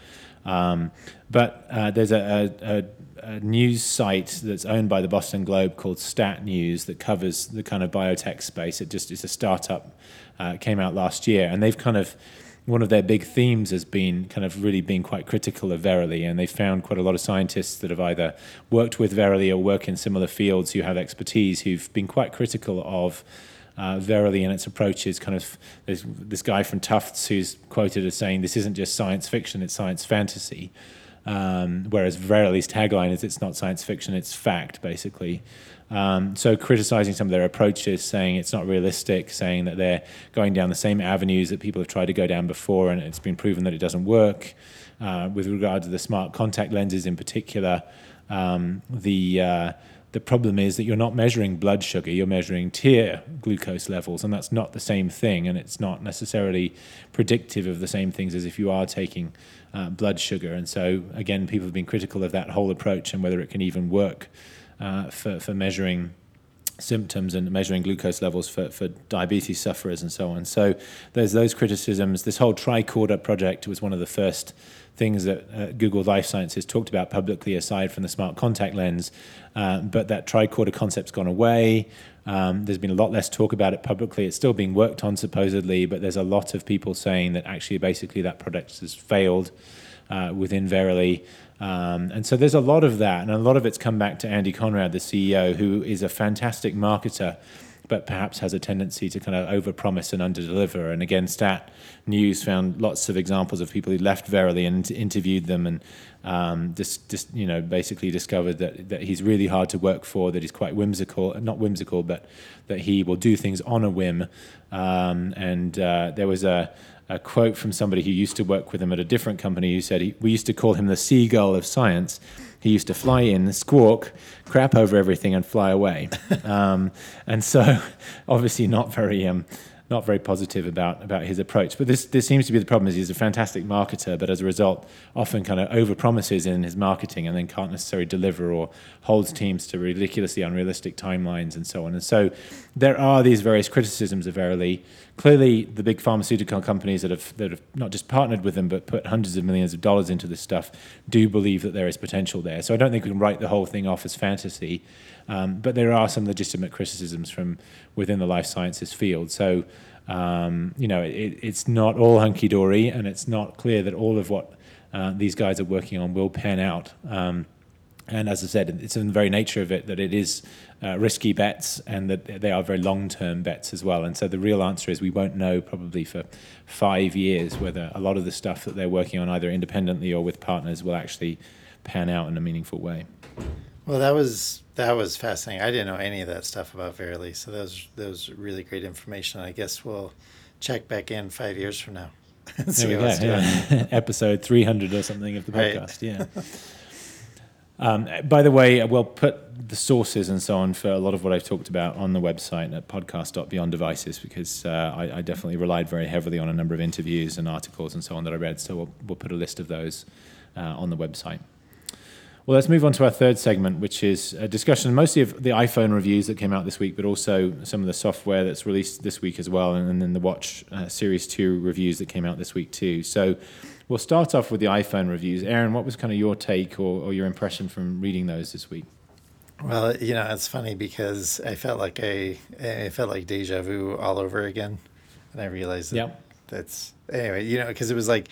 Um, but uh, there's a, a, a a news site that's owned by the Boston Globe called Stat News that covers the kind of biotech space. It just is a startup. Uh, came out last year, and they've kind of one of their big themes has been kind of really being quite critical of Verily, and they found quite a lot of scientists that have either worked with Verily or work in similar fields who have expertise who've been quite critical of. Uh, Verily and its approaches, kind of, this guy from Tufts who's quoted as saying, "This isn't just science fiction; it's science fantasy." Um, whereas Verily's tagline is it's not science fiction, it's fact, basically. Um, so criticizing some of their approaches, saying it's not realistic, saying that they're going down the same avenues that people have tried to go down before, and it's been proven that it doesn't work. Uh, with regard to the smart contact lenses in particular, um, the uh, the problem is that you're not measuring blood sugar, you're measuring tear glucose levels, and that's not the same thing, and it's not necessarily predictive of the same things as if you are taking uh, blood sugar. And so, again, people have been critical of that whole approach and whether it can even work uh, for, for measuring symptoms and measuring glucose levels for, for diabetes sufferers and so on. So there's those criticisms. This whole tricorder project was one of the first things that uh, Google Life Sciences talked about publicly, aside from the smart contact lens. Uh, but that tricorder concept's gone away. Um, there's been a lot less talk about it publicly. It's still being worked on supposedly, but there's a lot of people saying that actually, basically, that product has failed uh, within Verily. Um, and so there's a lot of that, and a lot of it's come back to Andy Conrad, the CEO, who is a fantastic marketer but perhaps has a tendency to kind of overpromise and underdeliver. And again, Stat News found lots of examples of people who left Verily and interviewed them and um, just, just, you know, basically discovered that, that he's really hard to work for, that he's quite whimsical, not whimsical, but that he will do things on a whim. Um, and uh, there was a, a quote from somebody who used to work with him at a different company who said he, we used to call him the seagull of science he used to fly in, squawk, crap over everything, and fly away. um, and so, obviously, not very. Um, not very positive about about his approach. But this this seems to be the problem: is he's a fantastic marketer, but as a result, often kind of over promises in his marketing and then can't necessarily deliver or holds teams to ridiculously unrealistic timelines and so on. And so there are these various criticisms of Verily. Clearly, the big pharmaceutical companies that have that have not just partnered with them but put hundreds of millions of dollars into this stuff do believe that there is potential there. So I don't think we can write the whole thing off as fantasy. Um, but there are some legitimate criticisms from within the life sciences field. So, um, you know, it, it's not all hunky dory, and it's not clear that all of what uh, these guys are working on will pan out. Um, and as I said, it's in the very nature of it that it is uh, risky bets and that they are very long term bets as well. And so the real answer is we won't know probably for five years whether a lot of the stuff that they're working on, either independently or with partners, will actually pan out in a meaningful way. Well, that was that was fascinating. I didn't know any of that stuff about Verily, so that was that was really great information. I guess we'll check back in five years from now. there we go. Yeah. Episode three hundred or something of the podcast. Right. Yeah. Um, by the way, we'll put the sources and so on for a lot of what I've talked about on the website at podcast.beyonddevices because uh, I, I, definitely relied very heavily on a number of interviews and articles and so on that I read. So we'll, we'll put a list of those uh, on the website. Well, let's move on to our third segment, which is a discussion mostly of the iPhone reviews that came out this week, but also some of the software that's released this week as well, and then the Watch uh, Series 2 reviews that came out this week too. So we'll start off with the iPhone reviews. Aaron, what was kind of your take or, or your impression from reading those this week? Well, you know, it's funny because I felt like I, I felt like deja vu all over again, and I realized that yep. that's anyway. You know, because it was like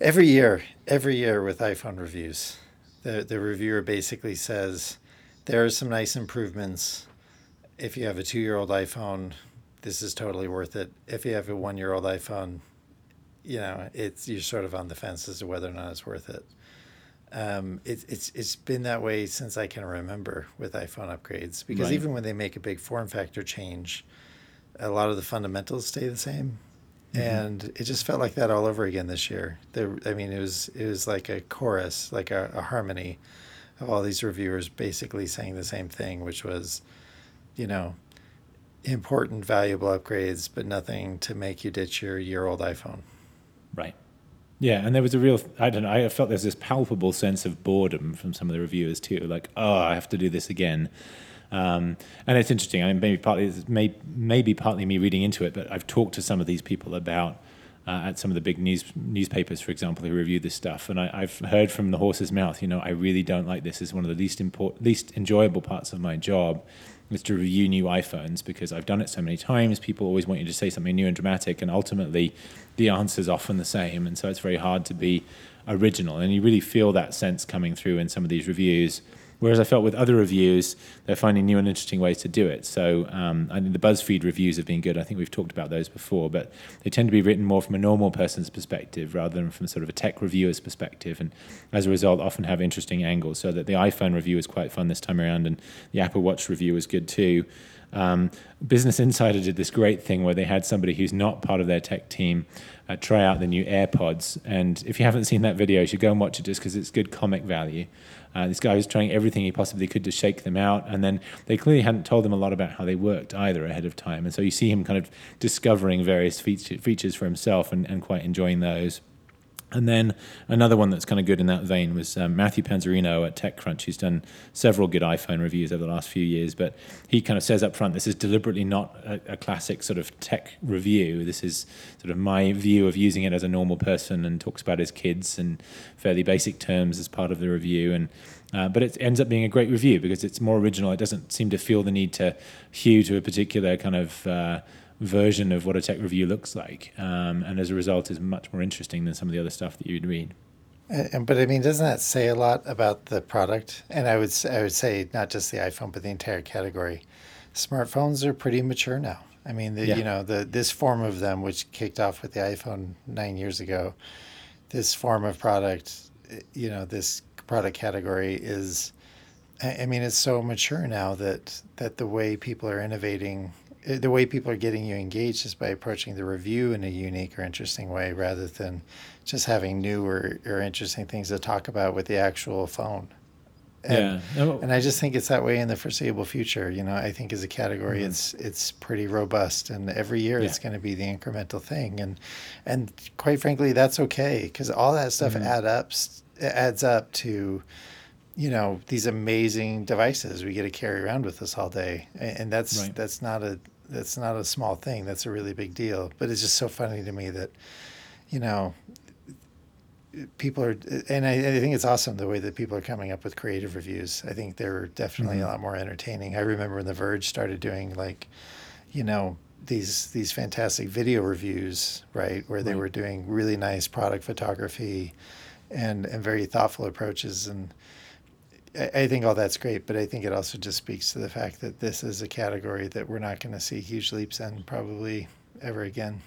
every year, every year with iPhone reviews the the reviewer basically says there are some nice improvements. If you have a two year old iPhone, this is totally worth it. If you have a one year old iPhone, you know it's you're sort of on the fence as to whether or not it's worth it. Um, it, it's it's been that way since I can remember with iPhone upgrades because right. even when they make a big form factor change, a lot of the fundamentals stay the same. Mm-hmm. And it just felt like that all over again this year. There, I mean, it was it was like a chorus, like a, a harmony of all these reviewers basically saying the same thing, which was, you know, important, valuable upgrades, but nothing to make you ditch your year old iPhone. Right. Yeah, and there was a real I don't know, I felt there's this palpable sense of boredom from some of the reviewers too, like, oh, I have to do this again. Um, and it's interesting. I mean, maybe partly may, maybe partly me reading into it, but I've talked to some of these people about uh, at some of the big news newspapers, for example, who review this stuff, and I, have heard from the horse's mouth. You know, I really don't like this. It's one of the least important, least enjoyable parts of my job is to review new iPhones because I've done it so many times. People always want you to say something new and dramatic, and ultimately, the answer is often the same, and so it's very hard to be original. And you really feel that sense coming through in some of these reviews. Whereas I felt with other reviews, they're finding new and interesting ways to do it. So um, I think the BuzzFeed reviews have been good. I think we've talked about those before, but they tend to be written more from a normal person's perspective rather than from sort of a tech reviewer's perspective. And as a result, often have interesting angles. So that the iPhone review was quite fun this time around, and the Apple Watch review was good too. Um, Business Insider did this great thing where they had somebody who's not part of their tech team uh, try out the new AirPods. And if you haven't seen that video, you should go and watch it just because it's good comic value. Uh, this guy was trying everything he possibly could to shake them out, and then they clearly hadn't told them a lot about how they worked either ahead of time. And so you see him kind of discovering various feature, features for himself and, and quite enjoying those. And then another one that's kind of good in that vein was um, Matthew Panzarino at TechCrunch, who's done several good iPhone reviews over the last few years. But he kind of says up front, this is deliberately not a, a, classic sort of tech review. This is sort of my view of using it as a normal person, and talks about his kids in fairly basic terms as part of the review. And uh, but it ends up being a great review because it's more original. It doesn't seem to feel the need to hew to a particular kind of uh, version of what a tech review looks like, um, and as a result, is much more interesting than some of the other stuff that you'd read. And, but I mean, doesn't that say a lot about the product? And I would I would say not just the iPhone, but the entire category. Smartphones are pretty mature now. I mean, the, yeah. you know, the this form of them, which kicked off with the iPhone nine years ago, this form of product, you know, this product category is. I mean, it's so mature now that that the way people are innovating the way people are getting you engaged is by approaching the review in a unique or interesting way rather than just having new or, or interesting things to talk about with the actual phone. And, yeah. and I just think it's that way in the foreseeable future. You know, I think as a category, mm-hmm. it's it's pretty robust, and every year yeah. it's going to be the incremental thing, and and quite frankly, that's okay because all that stuff mm-hmm. add up adds up to you know these amazing devices we get to carry around with us all day and that's right. that's not a that's not a small thing. That's a really big deal. But it's just so funny to me that, you know, people are, and I, I think it's awesome the way that people are coming up with creative reviews. I think they're definitely mm-hmm. a lot more entertaining. I remember when The Verge started doing like, you know, these these fantastic video reviews, right, where they right. were doing really nice product photography, and and very thoughtful approaches and I think all that's great, but I think it also just speaks to the fact that this is a category that we're not going to see huge leaps in probably ever again.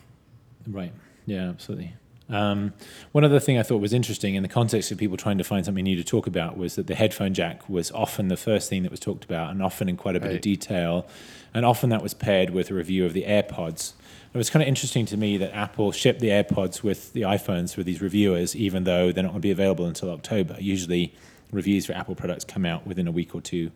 Right. Yeah, absolutely. Um, one other thing I thought was interesting in the context of people trying to find something new to talk about was that the headphone jack was often the first thing that was talked about, and often in quite a bit right. of detail, and often that was paired with a review of the AirPods. It was kind of interesting to me that Apple shipped the AirPods with the iPhones for these reviewers, even though they're not going to be available until October. Usually, reviews for Apple products come out within a week or two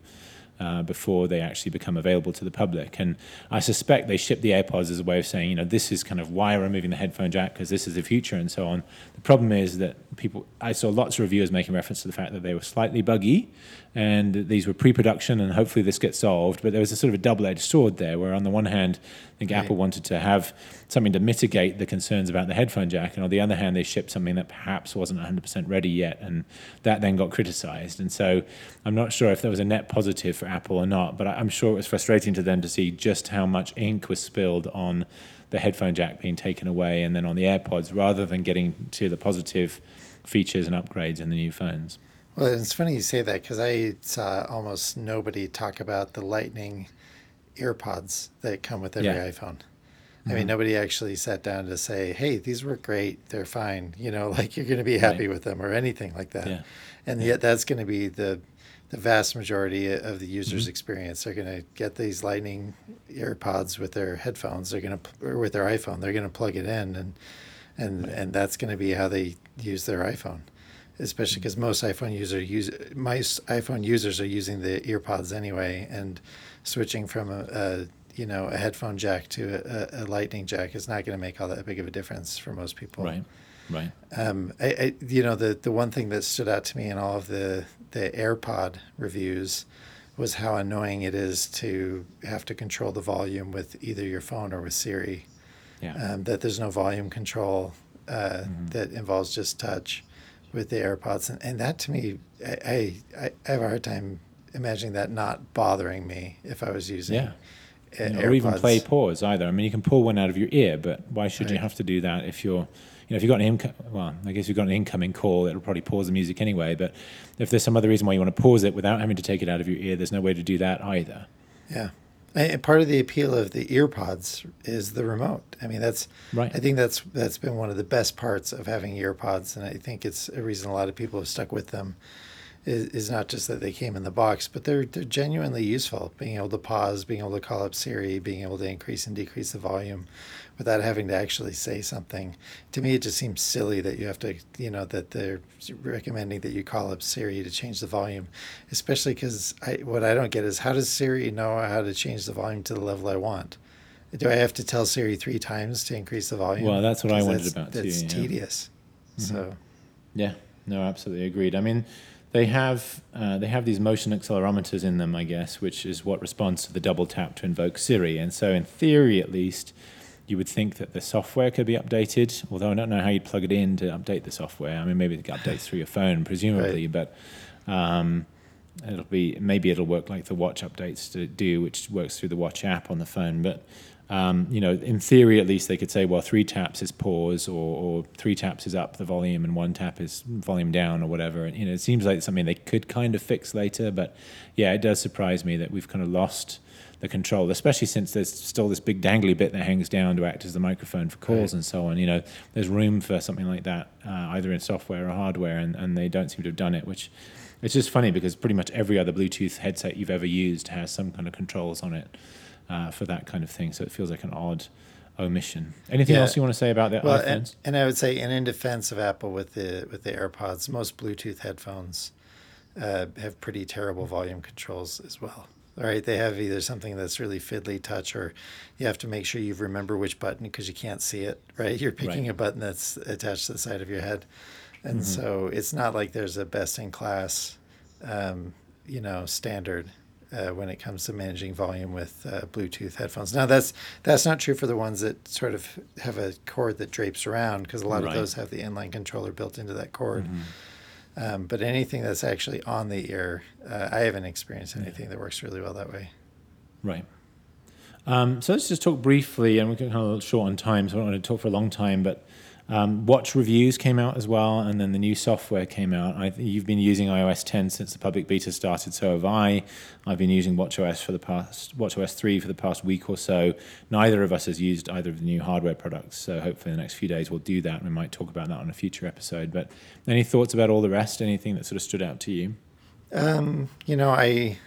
uh, before they actually become available to the public. And I suspect they ship the AirPods as a way of saying, you know, this is kind of why we're removing the headphone jack because this is the future and so on. The problem is that people, I saw lots of reviewers making reference to the fact that they were slightly buggy and these were pre-production and hopefully this gets solved. But there was a sort of a double-edged sword there, where on the one hand, I think right. Apple wanted to have something to mitigate the concerns about the headphone jack, and on the other hand, they shipped something that perhaps wasn't 100% ready yet, and that then got criticized. And so I'm not sure if there was a net positive for Apple or not, but I'm sure it was frustrating to them to see just how much ink was spilled on the headphone jack being taken away and then on the AirPods rather than getting to the positive features and upgrades in the new phones. Well, it's funny you say that because I saw almost nobody talk about the Lightning earpods that come with every yeah. iPhone. I mm-hmm. mean, nobody actually sat down to say, "Hey, these work great. They're fine." You know, like you're going to be happy right. with them or anything like that. Yeah. And yeah. yet, that's going to be the the vast majority of the user's mm-hmm. experience. They're going to get these Lightning earpods with their headphones. They're going to or with their iPhone. They're going to plug it in, and and right. and that's going to be how they use their iPhone especially because most iPhone user use most iPhone users are using the earpods anyway, and switching from a, a you know a headphone jack to a, a lightning jack is not going to make all that big of a difference for most people. Right. Right. Um, I, I, you know, the, the one thing that stood out to me in all of the, the AirPod reviews was how annoying it is to have to control the volume with either your phone or with Siri. Yeah. Um, that there's no volume control uh, mm-hmm. that involves just touch with the AirPods, and, and that to me, I, I, I have a hard time imagining that not bothering me if I was using. Yeah. You know, or even play pause either. I mean, you can pull one out of your ear, but why should right. you have to do that if you're, you know, if you've got an income, well, I guess you've got an incoming call, it'll probably pause the music anyway. But if there's some other reason why you want to pause it without having to take it out of your ear, there's no way to do that either. Yeah. And part of the appeal of the earpods is the remote. I mean, that's right. I think that's that's been one of the best parts of having earpods, and I think it's a reason a lot of people have stuck with them is, is not just that they came in the box, but they're they're genuinely useful. Being able to pause, being able to call up Siri, being able to increase and decrease the volume without having to actually say something. To me, it just seems silly that you have to, you know, that they're recommending that you call up Siri to change the volume, especially because I, what I don't get is how does Siri know how to change the volume to the level I want? Do I have to tell Siri three times to increase the volume? Well, that's what I wondered about too. That's yeah. tedious. Mm-hmm. So. Yeah. No, absolutely agreed. I mean, they have uh, they have these motion accelerometers in them, I guess, which is what responds to the double tap to invoke Siri. And so, in theory, at least, you would think that the software could be updated. Although I don't know how you'd plug it in to update the software. I mean, maybe it updates through your phone, presumably, right. but um, it'll be maybe it'll work like the watch updates to do, which works through the watch app on the phone. But um, you know, in theory, at least they could say, well, three taps is pause, or, or, three taps is up the volume, and one tap is volume down, or whatever. And you know, it seems like something they could kind of fix later. But yeah, it does surprise me that we've kind of lost the control, especially since there's still this big dangly bit that hangs down to act as the microphone for calls right. and so on. You know, there's room for something like that, uh, either in software or hardware, and, and they don't seem to have done it, which it's just funny because pretty much every other Bluetooth headset you've ever used has some kind of controls on it uh, for that kind of thing. So it feels like an odd omission. Anything yeah. else you want to say about the well, iPhones? And, and, I would say, and in defense of Apple with the with the AirPods, most Bluetooth headphones uh, have pretty terrible volume controls as well. Right, they have either something that's really fiddly touch, or you have to make sure you remember which button because you can't see it. Right, you're picking right. a button that's attached to the side of your head, and mm-hmm. so it's not like there's a best in class, um, you know, standard uh, when it comes to managing volume with uh, Bluetooth headphones. Now that's that's not true for the ones that sort of have a cord that drapes around because a lot right. of those have the inline controller built into that cord. Mm-hmm. Um, but anything that's actually on the ear, uh, I haven't experienced anything that works really well that way. Right. Um, so let's just talk briefly, and we're kind of short on time, so I don't want to talk for a long time, but um, watch reviews came out as well, and then the new software came out. I, you've been using iOS 10 since the public beta started, so have I. I've been using WatchOS for the past WatchOS 3 for the past week or so. Neither of us has used either of the new hardware products, so hopefully in the next few days we'll do that. We might talk about that on a future episode. But any thoughts about all the rest? Anything that sort of stood out to you? Um, you know, I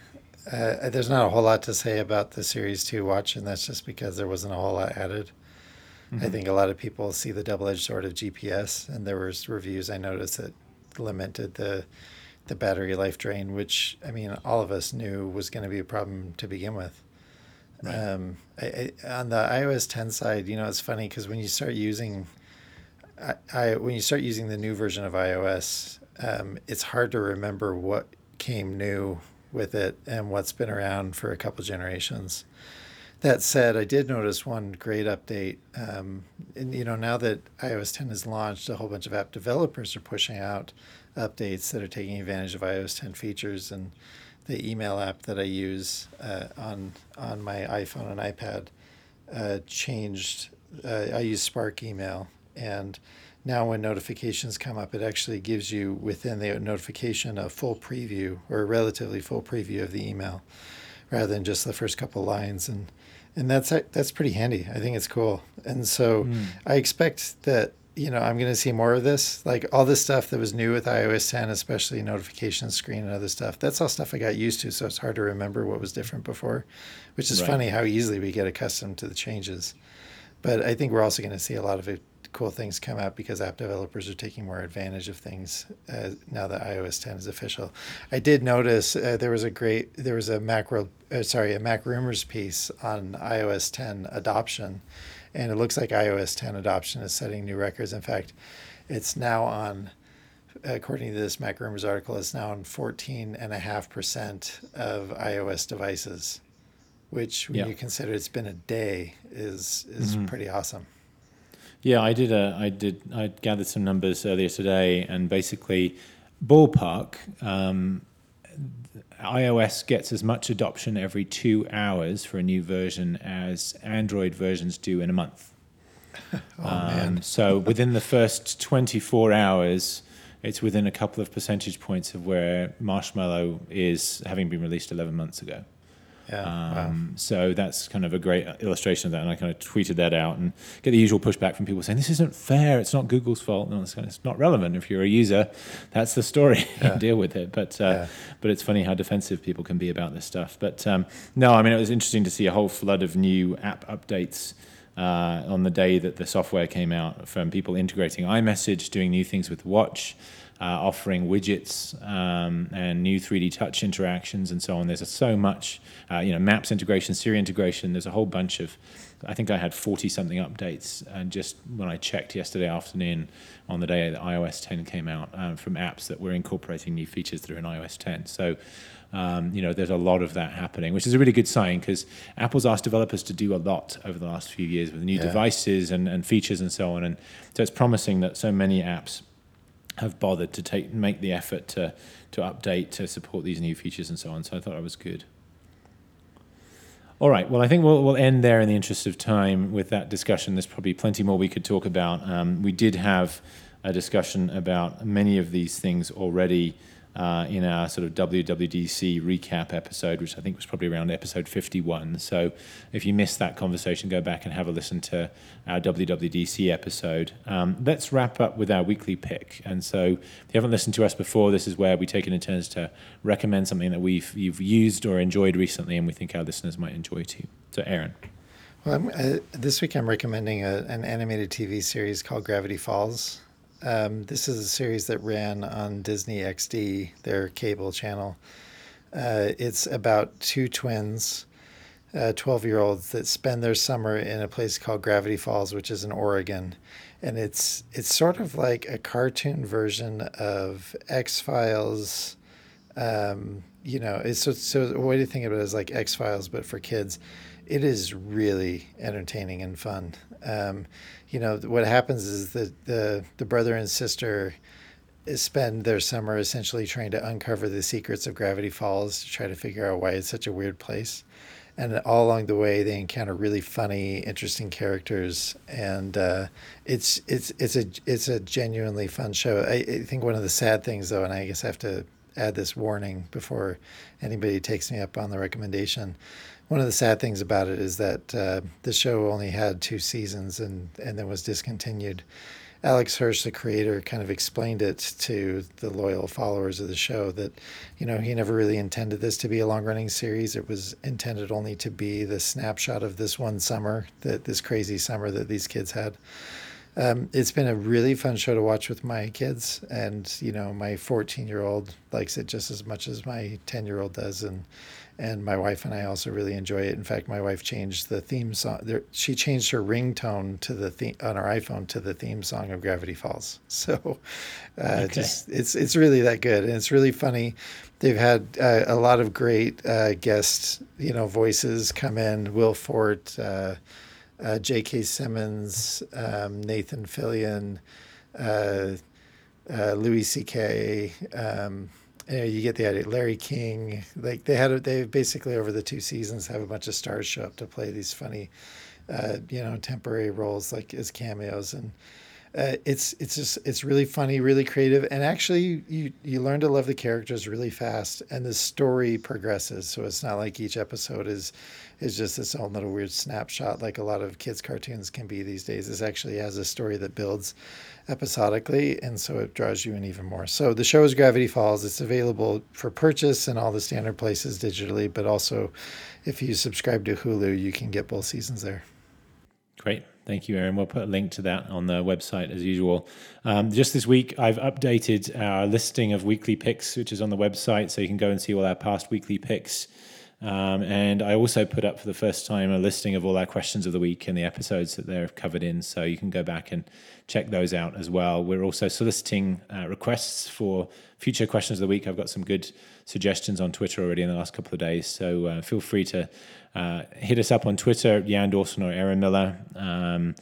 uh, there's not a whole lot to say about the Series 2 watch, and that's just because there wasn't a whole lot added. Mm-hmm. I think a lot of people see the double-edged sword of GPS, and there was reviews I noticed that lamented the the battery life drain, which I mean, all of us knew was going to be a problem to begin with. Right. Um, I, I, on the iOS 10 side, you know, it's funny because when you start using, I, I, when you start using the new version of iOS, um, it's hard to remember what came new with it and what's been around for a couple generations. That said, I did notice one great update. Um, and you know, now that iOS 10 is launched, a whole bunch of app developers are pushing out updates that are taking advantage of iOS 10 features. And the email app that I use uh, on on my iPhone and iPad uh, changed. Uh, I use Spark Email, and now when notifications come up, it actually gives you within the notification a full preview or a relatively full preview of the email, rather than just the first couple lines. And and that's that's pretty handy. I think it's cool. And so mm. I expect that you know I'm going to see more of this. Like all this stuff that was new with iOS 10, especially notification screen and other stuff. That's all stuff I got used to. So it's hard to remember what was different before, which is right. funny how easily we get accustomed to the changes. But I think we're also going to see a lot of it cool things come out because app developers are taking more advantage of things uh, now that iOS 10 is official. I did notice uh, there was a great there was a macro uh, sorry a MacRumors piece on iOS 10 adoption, and it looks like iOS 10 adoption is setting new records. In fact, it's now on. According to this MacRumors article, it's now on 14.5% of iOS devices, which, when yeah. you consider it's been a day, is is mm-hmm. pretty awesome. Yeah, I did. A, I did. I gathered some numbers earlier today, and basically, ballpark. Um, iOS gets as much adoption every two hours for a new version as Android versions do in a month. oh, um, man. so within the first 24 hours, it's within a couple of percentage points of where Marshmallow is, having been released 11 months ago. Yeah. Um, wow. So that's kind of a great illustration of that. And I kind of tweeted that out and get the usual pushback from people saying, this isn't fair. It's not Google's fault. No, it's, it's not relevant. If you're a user, that's the story. Yeah. Deal with it. But, uh, yeah. but it's funny how defensive people can be about this stuff. But um, no, I mean, it was interesting to see a whole flood of new app updates. Uh, on the day that the software came out, from people integrating iMessage, doing new things with Watch, uh, offering widgets um, and new 3D touch interactions and so on. There's so much, uh, you know, Maps integration, Siri integration. There's a whole bunch of. I think I had 40 something updates, and just when I checked yesterday afternoon, on the day that iOS 10 came out, um, from apps that were incorporating new features that are in iOS 10. So. Um, you know, there's a lot of that happening, which is a really good sign because Apple's asked developers to do a lot over the last few years with new yeah. devices and, and features and so on. And so it's promising that so many apps have bothered to take make the effort to to update to support these new features and so on. So I thought that was good. All right. Well, I think we'll we'll end there in the interest of time with that discussion. There's probably plenty more we could talk about. Um, we did have a discussion about many of these things already uh, in our sort of WWDC recap episode, which I think was probably around episode 51. So if you missed that conversation, go back and have a listen to our WWDC episode. Um, let's wrap up with our weekly pick. And so if you haven't listened to us before, this is where we take it in turns to recommend something that we've you've used or enjoyed recently, and we think our listeners might enjoy too. So, Aaron. Well, uh, this week I'm recommending a, an animated TV series called Gravity Falls. Um, this is a series that ran on Disney XD, their cable channel. Uh, it's about two twins, 12 uh, year olds, that spend their summer in a place called Gravity Falls, which is in Oregon. And it's it's sort of like a cartoon version of X Files. Um, you know, it's so, so a way to think of it is like X Files, but for kids. It is really entertaining and fun. Um, you know, what happens is that the, the brother and sister spend their summer essentially trying to uncover the secrets of Gravity Falls to try to figure out why it's such a weird place. And all along the way, they encounter really funny, interesting characters, and uh, it's it's it's a it's a genuinely fun show. I, I think one of the sad things, though, and I guess I have to add this warning before anybody takes me up on the recommendation one of the sad things about it is that uh, the show only had two seasons and, and then was discontinued. Alex Hirsch, the creator, kind of explained it to the loyal followers of the show that, you know, he never really intended this to be a long running series. It was intended only to be the snapshot of this one summer, that this crazy summer that these kids had. um, it's been a really fun show to watch with my kids, and you know, my 14 year old likes it just as much as my 10 year old does, and and my wife and I also really enjoy it. In fact, my wife changed the theme song. There, she changed her ringtone to the theme on her iPhone to the theme song of Gravity Falls. So, uh, okay. just it's it's really that good, and it's really funny. They've had uh, a lot of great uh, guest, you know, voices come in. Will Forte, uh, uh, J.K. Simmons, um, Nathan Fillion, uh, Louis C.K. Um, you, know, you get the idea. Larry King, like they had, they basically over the two seasons have a bunch of stars show up to play these funny, uh, you know, temporary roles like as cameos, and uh, it's it's just it's really funny, really creative, and actually you you learn to love the characters really fast, and the story progresses. So it's not like each episode is is just its own little weird snapshot like a lot of kids cartoons can be these days. This actually has a story that builds episodically, and so it draws you in even more. So the show is Gravity Falls. It's available for purchase in all the standard places digitally, but also if you subscribe to Hulu, you can get both seasons there. Great. Thank you, Aaron. We'll put a link to that on the website as usual. Um, just this week, I've updated our listing of weekly picks, which is on the website, so you can go and see all our past weekly picks. Um, and I also put up for the first time a listing of all our questions of the week and the episodes that they're covered in. So you can go back and check those out as well. We're also soliciting uh, requests for future questions of the week. I've got some good suggestions on Twitter already in the last couple of days. So uh, feel free to uh, hit us up on Twitter, Jan Dawson or Aaron Miller. Um,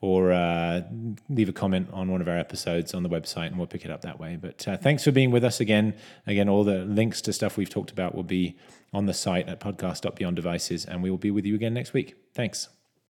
or uh, leave a comment on one of our episodes on the website and we'll pick it up that way. But uh, thanks for being with us again. Again, all the links to stuff we've talked about will be on the site at podcast.beyonddevices, and we will be with you again next week. Thanks.